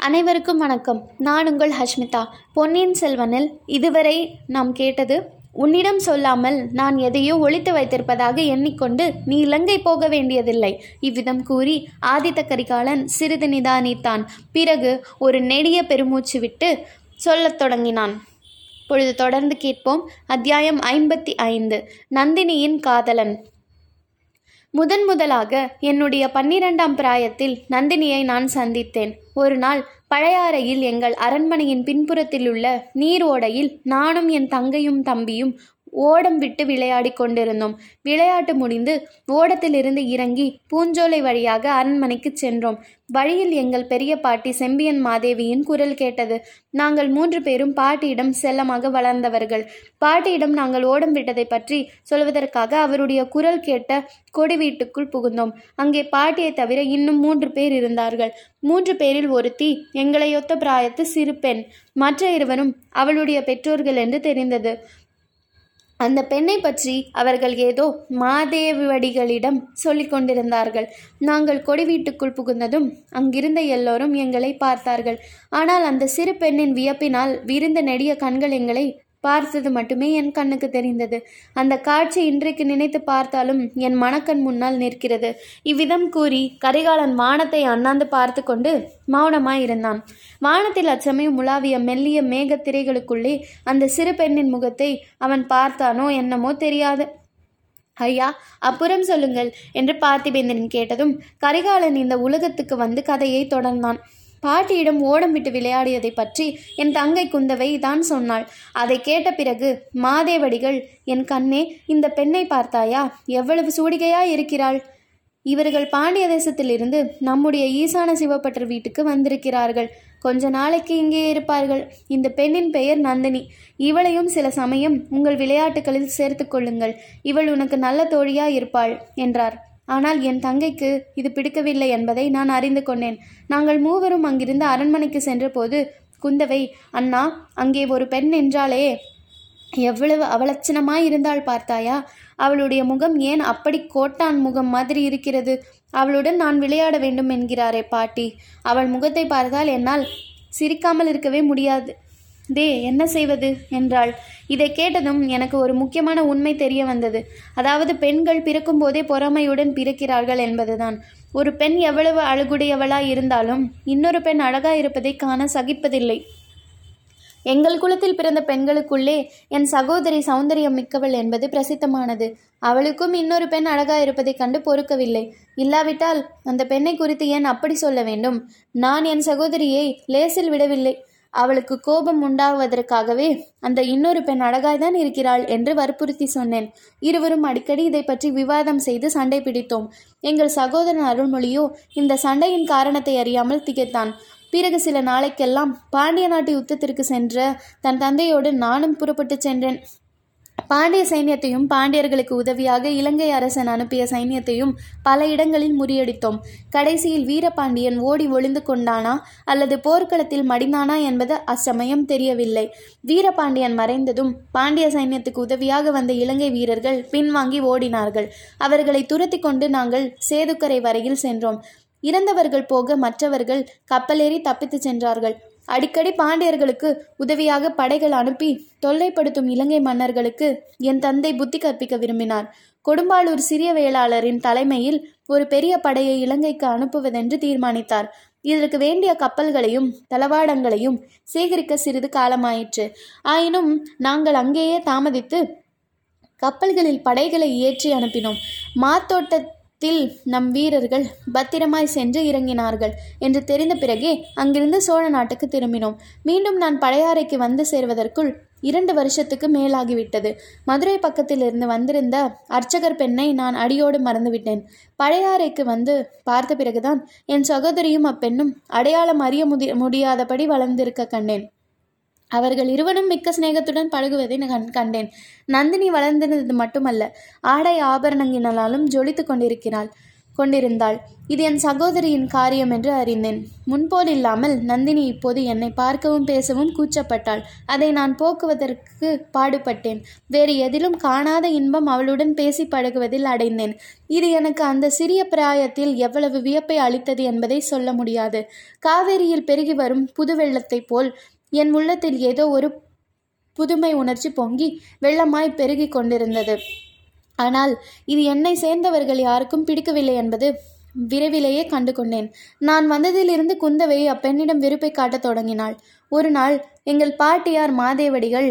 அனைவருக்கும் வணக்கம். நான் உங்கள் ஹஷ்மிதா. பொன்னியின் செல்வனில் இதுவரை நாம் கேட்டது உன்னிடம் சொல்லாமல் நான் எதையோ ஒழித்து வைத்திருப்பதாக எண்ணிக்கொண்டு நீ இலங்கை போக வேண்டியதில்லை. இவ்விதம் கூறி ஆதித்த கரிகாலன் சிறிது நிதானித்தான். பிறகு ஒரு நெடிய பெருமூச்சு விட்டு சொல்லத் தொடங்கினான். பொழுது தொடர்ந்து கேட்போம். அத்தியாயம் ஐம்பத்தி ஐந்து. நந்தினியின் காதலன். முதன் முதலாக என்னுடைய பன்னிரெண்டாம் பிராயத்தில் நந்தினியை நான் சந்தித்தேன். ஒரு நாள் பழையாறையில் எங்கள் அரண்மனையின் பின்புறத்தில் உள்ள நீர் ஓடையில் நானும் என் தங்கையும் தம்பியும் ஓடம் விட்டு விளையாடி கொண்டிருந்தோம். விளையாட்டு முடிந்து ஓடத்திலிருந்து இறங்கி பூஞ்சோலை வழியாக அரண்மனைக்கு சென்றோம். வழியில் எங்கள் பெரிய பாட்டி செம்பியன் மாதேவியின் குரல் கேட்டது. நாங்கள் மூன்று பேரும் பாட்டியிடம் செல்லமாக வளர்ந்தவர்கள். பாட்டியிடம் நாங்கள் ஓடம் விட்டதை பற்றி சொல்வதற்காக அவருடைய குரல் கேட்ட கொடி வீட்டுக்குள் புகுந்தோம். அங்கே பாட்டியை தவிர இன்னும் மூன்று பேர் இருந்தார்கள். மூன்று பேரில் ஒருத்தி எங்களையொத்த பிராயத்து சிறு பெண். மற்ற இருவரும் அவளுடைய பெற்றோர்கள் என்று தெரிந்தது. அந்த பெண்ணை பற்றி அவர்கள் ஏதோ மாதேவடிகளிடம் சொல்லிக் கொண்டிருந்தார்கள். நாங்கள் கொடி வீட்டுக்குள் புகுந்ததும் அங்கிருந்த எல்லோரும் எங்களை பார்த்தார்கள். ஆனால் அந்த சிறு பெண்ணின் வியப்பினால் விரிந்த நெடிய கண்கள் எங்களை பார்த்தது மட்டுமே என் கண்ணுக்கு தெரிந்தது. அந்த காட்சி இன்றைக்கு நினைத்து பார்த்தாலும் என் மனக்கண் முன்னால் நிற்கிறது. இவ்விதம் கூறி கரிகாலன் வானத்தை அண்ணாந்து பார்த்து கொண்டு மௌனமாய் இருந்தான் வானத்தில் அச்சமயம் உலாவிய மெல்லிய மேகத்திரைகளுக்குள்ளே அந்த சிறு பெண்ணின் முகத்தை அவன் பார்த்தானோ என்னமோ தெரியாது. ஐயா அப்புறம் சொல்லுங்கள் என்று பார்த்திபேந்திரன் கேட்டதும் கரிகாலன் இந்த உலகத்துக்கு வந்து கதையை தொடர்ந்தான். பாட்டியிடம் ஓடம் விட்டு விளையாடியதை பற்றி என் தங்கை குந்தவை தான் சொன்னாள். அதை கேட்ட பிறகு மாதேவடிகள் என் கண்ணே இந்த பெண்ணை பார்த்தாயா? எவ்வளவு சூடிகையா இருக்கிறாள். இவர்கள் பாண்டிய தேசத்திலிருந்து நம்முடைய ஈசான சிவப்பட்டர் வீட்டுக்கு வந்திருக்கிறார்கள். கொஞ்ச நாளைக்கு இங்கே இருப்பார்கள். இந்த பெண்ணின் பெயர் நந்தினி. இவளையும் சில சமயம் உங்கள் விளையாட்டுகளில் சேர்த்து கொள்ளுங்கள். இவள் உனக்கு நல்ல தோழியா இருப்பாள் என்றார். ஆனால் என் தங்கைக்கு இது பிடிக்கவில்லை என்பதை நான் அறிந்து கொண்டேன். நாங்கள் மூவரும் அங்கிருந்து அரண்மனைக்கு சென்றபோது குந்தவை அண்ணா அங்கே ஒரு பெண் என்றாலே எவ்வளவு அவலட்சணமாய் இருந்தாள் பார்த்தாயா? அவளுடைய முகம் ஏன் அப்படி கோட்டான் முகம் மாதிரி இருக்கிறது? அவளுடன் நான் விளையாட வேண்டும் என்கிறாரே பாட்டி. அவள் முகத்தை பார்த்தால் என்னால் சிரிக்காமல் இருக்கவே முடியாது. தே என்ன செய்வது? என்றாள். இதை கேட்டதும் எனக்கு ஒரு முக்கியமான உண்மை தெரிய வந்தது. அதாவது பெண்கள் பிறக்கும்போதே பொறாமையுடன் பிறக்கிறார்கள் என்பதுதான். ஒரு பெண் எவ்வளவு அழகுடையவளாய் இருந்தாலும் இன்னொரு பெண் அழகா இருப்பதை காண சகிப்பதில்லை. எங்கள் குலத்தில் பிறந்த பெண்களுக்குள்ளே என் சகோதரி சௌந்தரியம் மிக்கவள் என்பது பிரசித்தமானது. அவளுக்கும் இன்னொரு பெண் அழகா இருப்பதைக் கண்டு பொறுக்கவில்லை. இல்லாவிட்டால் அந்த பெண்ணை குறித்து ஏன் அப்படி சொல்ல வேண்டும்? நான் என் சகோதரியை லேசில் விடவில்லை. அவளுக்கு கோபம் உண்டாவதற்காகவே அந்த இன்னொரு பெண் அழகாய்தான் இருக்கிறாள் என்று வற்புறுத்தி சொன்னேன். இருவரும் அடிக்கடி இதை பற்றி விவாதம் செய்து சண்டை பிடித்தோம். எங்கள் சகோதரன் அருள்மொழியோ இந்த சண்டையின் காரணத்தை அறியாமல் திகைத்தான். பிறகு சில நாளைக்கெல்லாம் பாண்டிய நாட்டு யுத்தத்திற்கு சென்ற தன் தந்தையோடு நானும் புறப்பட்டு சென்றேன். பாண்டிய சைன்யத்தையும் பாண்டியர்களுக்கு உதவியாக இலங்கை அரசன் அனுப்பிய சைன்யத்தையும் பல இடங்களில் முறியடித்தோம். கடைசியில் வீரபாண்டியன் ஓடி ஒளிந்து கொண்டானா அல்லது போர்க்களத்தில் மடிந்தானா என்பது அச்சமயம் தெரியவில்லை. வீரபாண்டியன் மறைந்ததும் பாண்டிய சைன்யத்துக்கு உதவியாக வந்த இலங்கை வீரர்கள் பின்வாங்கி ஓடினார்கள். அவர்களை துரத்தி கொண்டு நாங்கள் சேதுக்கரை வரையில் சென்றோம். இறந்தவர்கள் போக மற்றவர்கள் கப்பலேறி தப்பித்துச் சென்றார்கள். அடிக்கடி பாண்டியர்களுக்கு உதவியாக படைகள் அனுப்பி தொல்லைப்படுத்தும் இலங்கை மன்னர்களுக்கு என் தந்தை புத்தி கற்பிக்க விரும்பினார். கொடும்பாளூர் சிறிய வேளாளரின் தலைமையில் ஒரு பெரிய படையை இலங்கைக்கு அனுப்புவதென்று தீர்மானித்தார். இதற்கு வேண்டிய கப்பல்களையும் தளவாடங்களையும் சேகரிக்க சிறிது காலமாயிற்று. ஆயினும் நாங்கள் அங்கேயே தாமதித்து கப்பல்களில் படைகளை ஏற்றி அனுப்பினோம். மாத்தோட்ட த்தில் நம் வீரர்கள் பத்திரமாய் சென்று இறங்கினார்கள் என்று தெரிந்த பிறகே அங்கிருந்து சோழ நாட்டுக்கு திரும்பினோம். மீண்டும் நான் பழையாறைக்கு வந்து சேர்வதற்குள் இரண்டு வருஷத்துக்கு மேலாகிவிட்டது. மதுரை பக்கத்தில் இருந்து வந்திருந்த அர்ச்சகர் பெண்ணை நான் அடியோடு மறந்துவிட்டேன். பழையாறைக்கு வந்து பார்த்த பிறகுதான் என் சகோதரியும் அப்பெண்ணும் அடையாளம் அறிய முடியாதபடி வளர்ந்திருக்க கண்டேன். அவர்கள் இருவரும் மிக்க சிநேகத்துடன் பழகுவதை நான் கண்டேன். நந்தினி வளர்ந்திருந்தது மட்டுமல்ல ஆடை ஆபரணங்களினாலும் ஜொலித்து கொண்டிருக்கிறாள் கொண்டிருந்தாள். இது என் சகோதரியின் காரியம் என்று அறிந்தேன். முன்போல் இல்லாமல் நந்தினி இப்போது என்னை பார்க்கவும் பேசவும் கூச்சப்பட்டாள். அதை நான் போக்குவதற்கு பாடுபட்டேன். வேறு எதிலும் காணாத இன்பம் அவளுடன் பேசி பழகுவதில் அடைந்தேன். இது எனக்கு அந்த சிறிய பிராயத்தில் எவ்வளவு வியப்பை அளித்தது என்பதை சொல்ல முடியாது. காவேரியில் பெருகி வரும் புது வெள்ளத்தைப் போல் என் உள்ளத்தில் ஏதோ ஒரு புதுமை உணர்ச்சி பொங்கி வெள்ளமாய் பெருகி கொண்டிருந்தது. ஆனால் இது என்னை சேர்ந்தவர்கள் யாருக்கும் பிடிக்கவில்லை என்பது விரைவிலேயே கண்டு கொண்டேன். நான் வந்ததிலிருந்து குந்தவை அப்பெண்ணிடம் வெறுப்பை காட்டத் தொடங்கினாள். ஒரு நாள் எங்கள் பாட்டியார் மாதேவடிகள்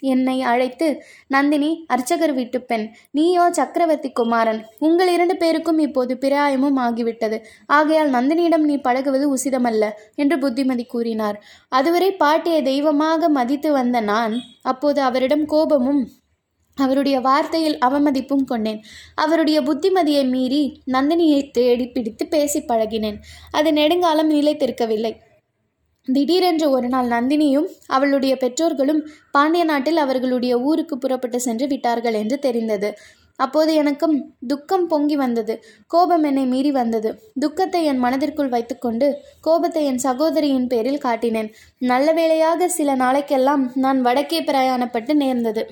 என்னை அழைத்து நந்தினி அர்ச்சகர் வீட்டு பெண் நீயோ சக்கரவர்த்தி குமாரன். உங்கள் இரண்டு பேருக்கும் இப்போது பிராயமும் ஆகிவிட்டது. ஆகையால் நந்தினியிடம் நீ பழகுவது உசிதமல்ல என்று புத்திமதி கூறினார். அதுவரை பாட்டியை தெய்வமாக மதித்து வந்த நான் அப்போது அவரிடம் கோபமும் அவருடைய வார்த்தையில் அவமதிப்பும் கொண்டேன். அவருடைய புத்திமதியை மீறி நந்தினியை தேடி பிடித்து பேசி பழகினேன். அது நெடுங்காலம் நிலைத்திருக்கவில்லை. திடீரென்று ஒரு நாள் நந்தினியும் அவளுடைய பெற்றோர்களும் பாண்டிய நாட்டில் அவர்களுடைய ஊருக்கு புறப்பட்டு சென்று விட்டார்கள் என்று தெரிந்தது. அப்போது எனக்கும் துக்கம் பொங்கி வந்தது. கோபம் என்னை மீறி வந்தது. துக்கத்தை என் மனதிற்குள் வைத்துக்கொண்டு கோபத்தை என் சகோதரியின் பேரில் காட்டினேன். நல்ல வேளையாக சில நாளைக்கெல்லாம் நான் வடக்கே பிரயாணப்பட்டு நேர்ந்தது.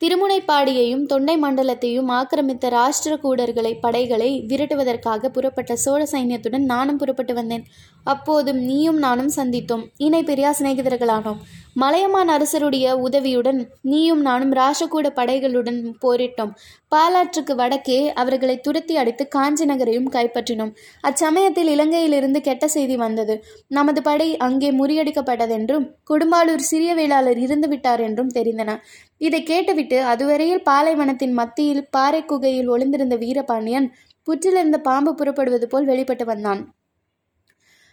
திருமுனைப்பாடியையும் தொண்டை மண்டலத்தையும் ஆக்கிரமித்த ராஷ்டிரகூடர்களை படைகளை விரட்டுவதற்காக புறப்பட்ட சோழ சைன்யத்துடன் நானும் புறப்பட்டு வந்தேன். அப்போதும் நீயும் நானும் சந்தித்தோம். இணை பெரியா சிநேகிதர்களானோம். மலையமான் அரசருடைய உதவியுடன் நீயும் நானும் ராஷகூட படைகளுடன் போரிட்டோம். பாலாற்றுக்கு வடக்கே அவர்களை துரத்தி அடித்து காஞ்சி நகரையும் கைப்பற்றினோம். அச்சமயத்தில் இலங்கையிலிருந்து கெட்ட செய்தி வந்தது. நமது படை அங்கே முறியடிக்கப்பட்டதென்றும் குடும்பாலூர் சிறிய வேளாளர் இருந்து விட்டார் என்றும் தெரிந்தன. இதை கேட்டுவிட்டு அதுவரையில் பாலைவனத்தின் மத்தியில் பாறை குகையில் ஒளிந்திருந்த வீரபாண்டியன் புற்றிலிருந்த பாம்பு புறப்படுவது போல் வெளிப்பட்டு வந்தான்.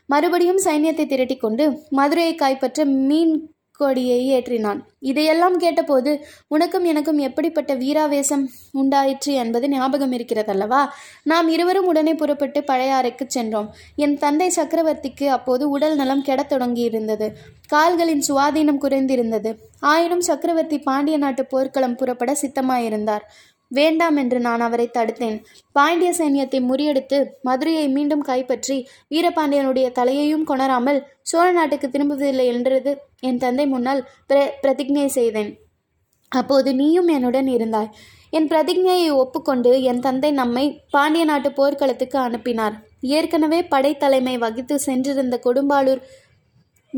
மறுபடியும் சைன்யத்தை திரட்டிக் கொண்டு மதுரையை கைப்பற்ற மீன் கொடியை ஏற்றினான். இதையெல்லாம் கேட்டபோது உனக்கும் எனக்கும் எப்படிப்பட்ட வீராவேசம் உண்டாயிற்று என்பது ஞாபகம் இருக்கிறதல்லவா? நாம் இருவரும் உடனே புறப்பட்டு பழையாறைக்கு சென்றோம். என் தந்தை சக்கரவர்த்திக்கு அப்போது உடல் நலம் கெடத் தொடங்கியிருந்தது. கால்களின் சுவாதீனம் குறைந்திருந்தது. ஆயினும் சக்கரவர்த்தி பாண்டிய நாட்டு போர்க்களம் புறப்பட சித்தமாயிருந்தார். வேண்டாம் என்று நான் அவரை தடுத்தேன். பாண்டிய சைன்யத்தை முறியடித்து மதுரையை மீண்டும் கைப்பற்றி வீரபாண்டியனுடைய தலையையும் கொணராமல் சோழ நாட்டுக்கு திரும்புவதில்லை என்றது என் தந்தை முன்னால் பிர பிரதிஜை செய்தேன். அப்போது நீயும் என்னுடன் இருந்தாய். என் பிரதிஜையை ஒப்புக்கொண்டு என் தந்தை நம்மை பாண்டிய நாட்டு போர்க்களத்துக்கு அனுப்பினார். ஏற்கனவே படைத்தலைமை வகித்து சென்றிருந்த கொடும்பாளூர்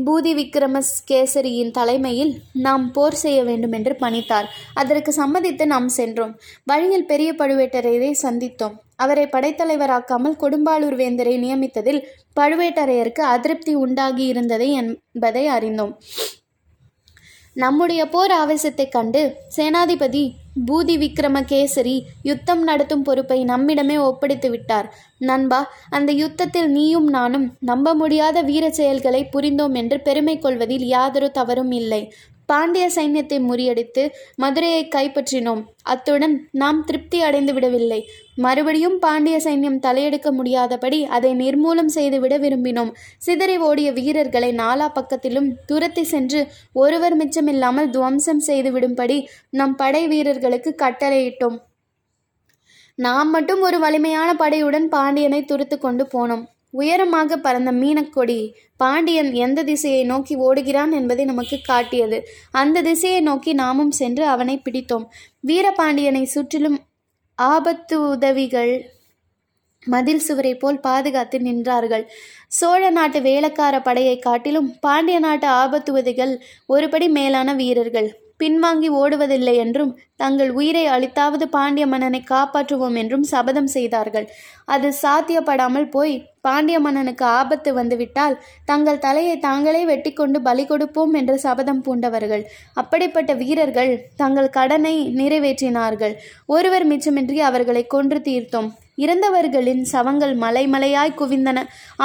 பூதி விக்ரமகேசரியின் தலைமையில் நாம் போர் செய்ய வேண்டும் என்று பணித்தார். அதற்கு சம்மதித்து நாம் சென்றோம். வழியில் பெரிய பழுவேட்டரையரை சந்தித்தோம். அவரை படைத்தலைவராக்காமல் கொடும்பாளூர் வேந்தரை நியமித்ததில் பழுவேட்டரையருக்கு அதிருப்தி உண்டாகி இருந்ததை என்பதை அறிந்தோம். நம்முடைய போர் ஆவேசத்தைக் கண்டு சேனாதிபதி பூதி விக்ரமகேசரி யுத்தம் நடத்தும் பொறுப்பை நம்மிடமே ஒப்படைத்து விட்டார். நண்பா அந்த யுத்தத்தில் நீயும் நானும் நம்ப முடியாத வீர செயல்களை புரிந்தோம் என்று பெருமை கொள்வதில் யாதொரு தவறும் இல்லை. பாண்டிய சைன்யத்தை முறியடித்து மதுரையை கைப்பற்றினோம். அத்துடன் நாம் திருப்தி அடைந்து விடவில்லை. மறுபடியும் பாண்டிய சைன்யம் தலையெடுக்க முடியாதபடி அதை நிர்மூலம் செய்துவிட விரும்பினோம். சிதறி ஓடிய வீரர்களை நாலா பக்கத்திலும் துரத்தி சென்று ஒருவர் மிச்சமில்லாமல் துவம்சம் செய்துவிடும்படி நம் படை வீரர்களுக்கு கட்டளையிட்டோம். நாம் மட்டும் ஒரு வலிமையான படையுடன் பாண்டியனை துரத்து கொண்டு போனோம். உயரமாக பறந்த மீனக்கொடி பாண்டியன் எந்த திசையை நோக்கி ஓடுகிறான் என்பதை நமக்கு காட்டியது. அந்த திசையை நோக்கி நாமும் சென்று அவனை பிடித்தோம். வீரபாண்டியனை சுற்றிலும் ஆபத்து உதவிகள் மதில் சுவரை போல் பாதுகாத்து நின்றார்கள். சோழ நாட்டு வேளக்கார படையை காட்டிலும் பாண்டிய நாட்டு ஆபத்து உதவிகள் ஒருபடி மேலான வீரர்கள். பின்வாங்கி ஓடுவதில்லை என்றும் தங்கள் உயிரை அளித்தாவது பாண்டிய மன்னனை காப்பாற்றுவோம் என்றும் சபதம் செய்தார்கள். அது சாத்தியப்படாமல் போய் பாண்டிய மன்னனுக்கு ஆபத்து வந்துவிட்டால் தங்கள் தலையை தாங்களே வெட்டி கொண்டு பலி கொடுப்போம் என்று சபதம் பூண்டவர்கள். அப்படிப்பட்ட வீரர்கள் தங்கள் கடனை நிறைவேற்றினார்கள். ஒருவர் மிச்சமின்றி அவர்களை கொன்று தீர்த்தோம். இறந்தவர்களின் சவங்கள் மலைமலையாய் குவிந்தன.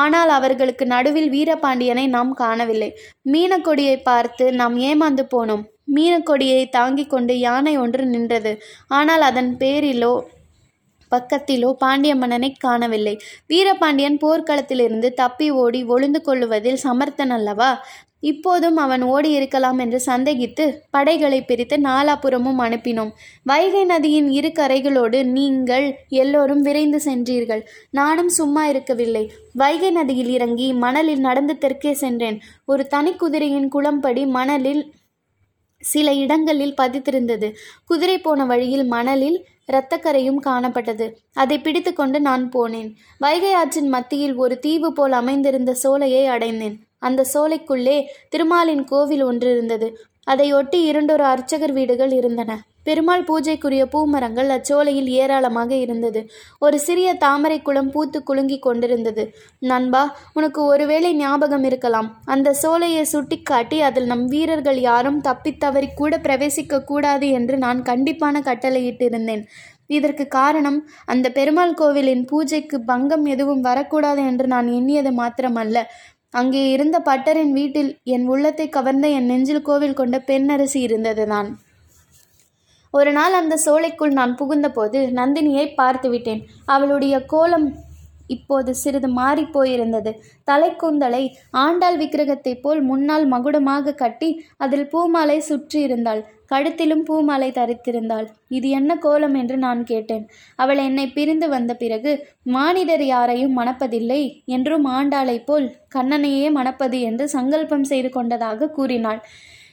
ஆனால் அவர்களுக்கு நடுவில் வீரபாண்டியனை நாம் காணவில்லை. மீனக்கொடியை பார்த்து நாம் ஏமாந்து போனோம். மீனக்கொடியை தாங்கிக் கொண்டு யானை ஒன்று நின்றது. ஆனால் அதன் பேரிலோ பக்கத்திலோ பாண்டிய மன்னனை காணவில்லை. வீரபாண்டியன் போர்க்களத்திலிருந்து தப்பி ஓடி ஒளிந்து கொள்ளுவதில் சமர்த்தன் அல்லவா? இப்போதும் அவன் ஓடி இருக்கலாம் என்று சந்தேகித்து படைகளை பிரித்து நாலாபுரமும் அனுப்பினோம். வைகை நதியின் இரு கரைகளோடு நீங்கள் எல்லோரும் விரைந்து சென்றீர்கள். நானும் சும்மா இருக்கவில்லை. வைகை நதியில் இறங்கி மணலில் நடந்து தெற்கே சென்றேன். ஒரு தனி குதிரையின் குளம்படி மணலில் சில இடங்களில் பதித்திருந்தது. குதிரை போன வழியில் மணலில் இரத்தக்கரையும் காணப்பட்டது. அதை பிடித்து கொண்டு நான் போனேன். வைகை ஆற்றின் மத்தியில் ஒரு தீவு போல் அமைந்திருந்த சோலையை அடைந்தேன். அந்த சோலைக்குள்ளே திருமாலின் கோவில் ஒன்று இருந்தது. அதை ஒட்டி இரண்டொரு அர்ச்சகர் வீடுகள் இருந்தன. பெருமாள் பூஜைக்குரிய பூமரங்கள் அச்சோலையில் ஏராளமாக இருந்தது. ஒரு சிறிய தாமரை குளம் பூத்து குலுங்கி கொண்டிருந்தது. நண்பா உனக்கு ஒருவேளை ஞாபகம் இருக்கலாம். அந்த சோலையை சுட்டிக்காட்டி அதில் நம் வீரர்கள் யாரும் தப்பித்தவறி கூட பிரவேசிக்க கூடாது என்று நான் கண்டிப்பான கட்டளையிட்டிருந்தேன். இதற்கு காரணம் அந்த பெருமாள் கோவிலின் பூஜைக்கு பங்கம் எதுவும் வரக்கூடாது என்று நான் எண்ணியது மாத்திரமல்ல. அங்கே இருந்த பட்டரின் வீட்டில் என் உள்ளத்தை கவர்ந்த என் நெஞ்சில் கோவில் கொண்ட பெண்ணரசி இருந்ததுதான். ஒரு நாள் அந்த சோலைக்குள் நான் புகுந்தபோது நந்தினியை பார்த்து விட்டேன். அவளுடைய கோலம் இப்போது சிறிது மாறிப் போயிருந்தது. தலைக்கூந்தலை ஆண்டாள் விக்கிரகத்தைப் போல் முன்னால் மகுடமாக கட்டி அதில் பூமாலை சுற்றி இருந்தாள் கழுத்திலும் பூமாலை தரித்திருந்தாள். இது என்ன கோலம்? என்று நான் கேட்டேன். அவள் என்னை பிரிந்து வந்த பிறகு மானிடர் யாரையும் மணப்பதில்லை என்றும் ஆண்டாளைப் போல் கண்ணனையே மணப்பது என்று சங்கல்பம் செய்து கொண்டதாக கூறினாள்.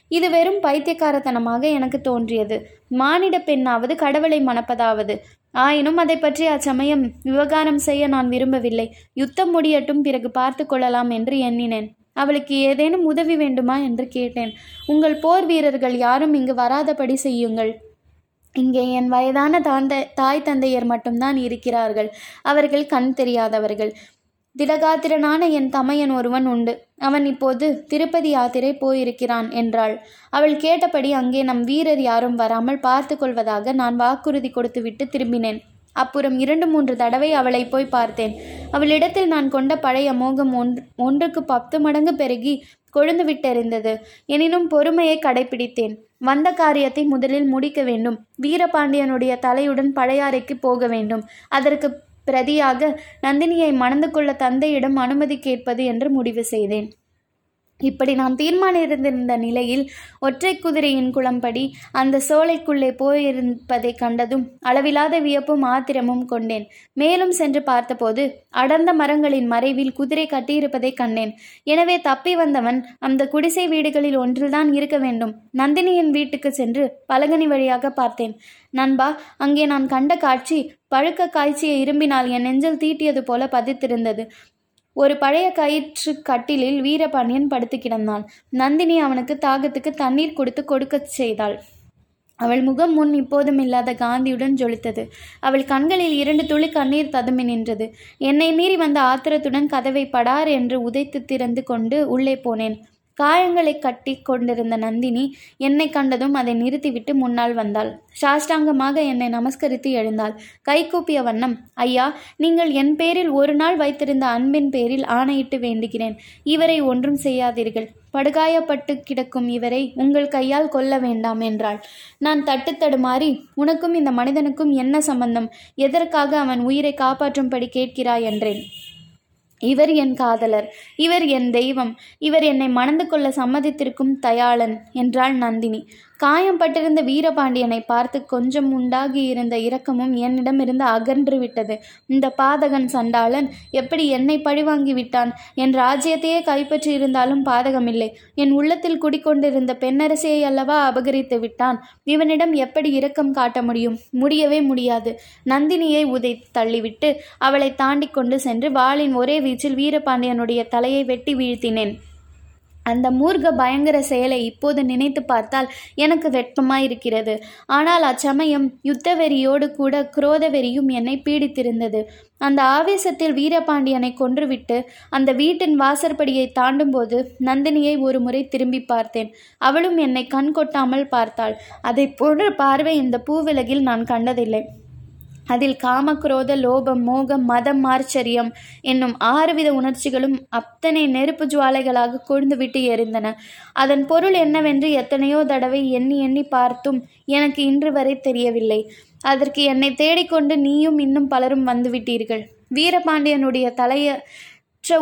இது வெறும் பைத்தியக்காரத்தனமாக எனக்கு தோன்றியது. மானிட பெண்ணாவது கடவுளை மணப்பதாவது. ஆயினும் அதை பற்றி அச்சமயம் விவகாரம் செய்ய நான் விரும்பவில்லை. யுத்தம் முடியட்டும் பிறகு பார்த்து கொள்ளலாம் என்று எண்ணினேன். அவளுக்கு ஏதேனும் உதவி வேண்டுமா என்று கேட்டேன். உங்கள் போர் வீரர்கள் யாரும் இங்கு வராதபடி செய்யுங்கள். இங்கே என் வயதான தாந்த தாய் தந்தையர் மட்டும்தான் இருக்கிறார்கள். அவர்கள் கண் தெரியாதவர்கள். திடகாத்திரனான என் தமையன் ஒருவன் உண்டு. அவன் இப்போது திருப்பதி யாத்திரை போயிருக்கிறான் என்றாள். அவள் கேட்டபடி அங்கே நம் வீரர் யாரும் வராமல் பார்த்து கொள்வதாக நான் வாக்குறுதி கொடுத்துவிட்டு திரும்பினேன். அப்புறம் இரண்டு மூன்று தடவை அவளை போய் பார்த்தேன். அவளிடத்தில் நான் கொண்ட பழைய மோகம் ஒன்று ஒன்றுக்கு பத்து மடங்கு பெருகி கொழுந்து விட்டெறிந்தது. எனினும் பொறுமையை கடைபிடித்தேன் வந்த காரியத்தை முதலில் முடிக்க வேண்டும். வீரபாண்டியனுடைய தலையுடன் பழையாறைக்கு போக வேண்டும். அதற்கு பிரதியாக நந்தினியை மணந்து கொள்ள தந்தையிடம் அனுமதி கேட்பது என்று முடிவு செய்தேன். இப்படி நான் தீர்மானித்திருந்த நிலையில் ஒற்றை குதிரையின் குளம்படி அந்த சோலைக்குள்ளே போயிருப்பதை கண்டதும் அளவிலாத வியப்பும் ஆத்திரமும் கொண்டேன். மேலும் சென்று பார்த்தபோது அடர்ந்த மரங்களின் மறைவில் குதிரை கட்டியிருப்பதை கண்டேன். எனவே தப்பி வந்தவன் அந்த குடிசை வீடுகளில் ஒன்றில்தான் இருக்க வேண்டும். நந்தினியின் வீட்டுக்கு சென்று பலகனி வழியாக பார்த்தேன். நண்பா அங்கே நான் கண்ட காட்சி பழுக்க காய்ச்சிய இரும்பினால் என் நெஞ்சில் தீட்டியது போல பதித்திருந்தது. ஒரு பழைய கயிற்று கட்டிலில் வீரபாண்டியன் படுத்து கிடந்தான். நந்தினி அவனுக்கு தாகத்துக்கு தண்ணீர் கொடுத்து கொடுக்கச் செய்தாள். அவள் முகம் முன் இப்போதும் இல்லாத காந்தியுடன் ஜொலித்தது. அவள் கண்களில் இரண்டு துளி கண்ணீர் ததுமி நின்றது. என்னை மீறி வந்த ஆத்திரத்துடன் கதவை படார் என்று உதைத்து திறந்து கொண்டு உள்ளே போனேன். காயங்களை கட்டி கொண்டிருந்த நந்தினி என்னை கண்டதும் அதை நிறுத்திவிட்டு முன்னால் வந்தாள். சாஷ்டாங்கமாக என்னை நமஸ்கரித்து எழுந்தாள். கைகூப்பிய வண்ணம் ஐயா நீங்கள் என் பேரில் ஒரு நாள் வைத்திருந்த அன்பின் பேரில் ஆணையிட்டு வேண்டுகிறேன். இவரை ஒன்றும் செய்யாதீர்கள். படுகாயப்பட்டு கிடக்கும் இவரை உங்கள் கையால் கொல்ல வேண்டாம் என்றாள். நான் தட்டு தடுமாறி உனக்கும் இந்த மனிதனுக்கும் என்ன சம்பந்தம்? எதற்காக அவன் உயிரை காப்பாற்றும்படி கேட்கிறாய்? என்றேன். இவர் என் காதலர் இவர் என் தெய்வம் இவர் என்னை மணந்து கொள்ள சம்மதித்திருக்கும் தயாளன் என்றாள் நந்தினி. காயம்பட்டிருந்த வீரபாண்டியனை பார்த்து கொஞ்சம் உண்டாகி இருந்த இரக்கமும் என்னிடமிருந்து அகன்று விட்டது இந்த பாதகன் சண்டாளன் எப்படி என்னை பழிவாங்கி விட்டான்? என் ராஜ்யத்தையே கைப்பற்றி இருந்தாலும் பாதகமில்லை. என் உள்ளத்தில் குடிக்கொண்டிருந்த பெண்ணரசியை அல்லவா அபகரித்து விட்டான்? இவனிடம் எப்படி இரக்கம் காட்ட முடியும்? முடியவே முடியாது. நந்தினியை உதை தள்ளிவிட்டு அவளை தாண்டி கொண்டு சென்று வாளின் ஒரே வீச்சில் வீரபாண்டியனுடைய தலையை வெட்டி வீழ்த்தினேன். அந்த மூர்க்க பயங்கர செயலை இப்போது நினைத்து பார்த்தால் எனக்கு வெட்கமாயிருக்கிறது. ஆனால் அச்சமயம் யுத்த வெறியோடு கூட குரோத வெறியும் என்னை பீடித்திருந்தது. அந்த ஆவேசத்தில் வீரபாண்டியனை கொன்றுவிட்டு அந்த வீட்டின் வாசற்படியை தாண்டும்போது நந்தினியை ஒரு முறை திரும்பி பார்த்தேன். அவளும் என்னை கண் கொட்டாமல் பார்த்தாள். அதை போன்ற பார்வை இந்த பூவிலகில் நான் கண்டதில்லை. அதில் காமக்ரோத லோபம் மோகம் மதம் மார்ச்சரியம் என்னும் ஆறுவித உணர்ச்சிகளும் அத்தனை நெருப்பு ஜுவாலைகளாக கொழுந்துவிட்டு எரிந்தன. அதன் பொருள் என்னவென்று எத்தனையோ தடவை எண்ணி எண்ணி பார்த்தும் எனக்கு இன்று வரை தெரியவில்லை. அதற்கு என்னை தேடிக்கொண்டு நீயும் இன்னும் பலரும் வந்துவிட்டீர்கள். வீரபாண்டியனுடைய தலைய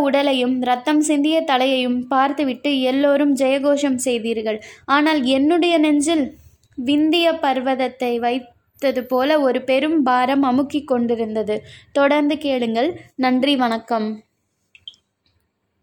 உடலையும் ரத்தம் சிந்திய தலையையும் பார்த்துவிட்டு எல்லோரும் ஜெயகோஷம் செய்தீர்கள். ஆனால் என்னுடைய நெஞ்சில் விந்திய பர்வதத்தை வைத்தது போல ஒரு பெரும் பாரம் அமுக்கிக் கொண்டிருந்தது. தொடர்ந்து கேளுங்கள். நன்றி வணக்கம்.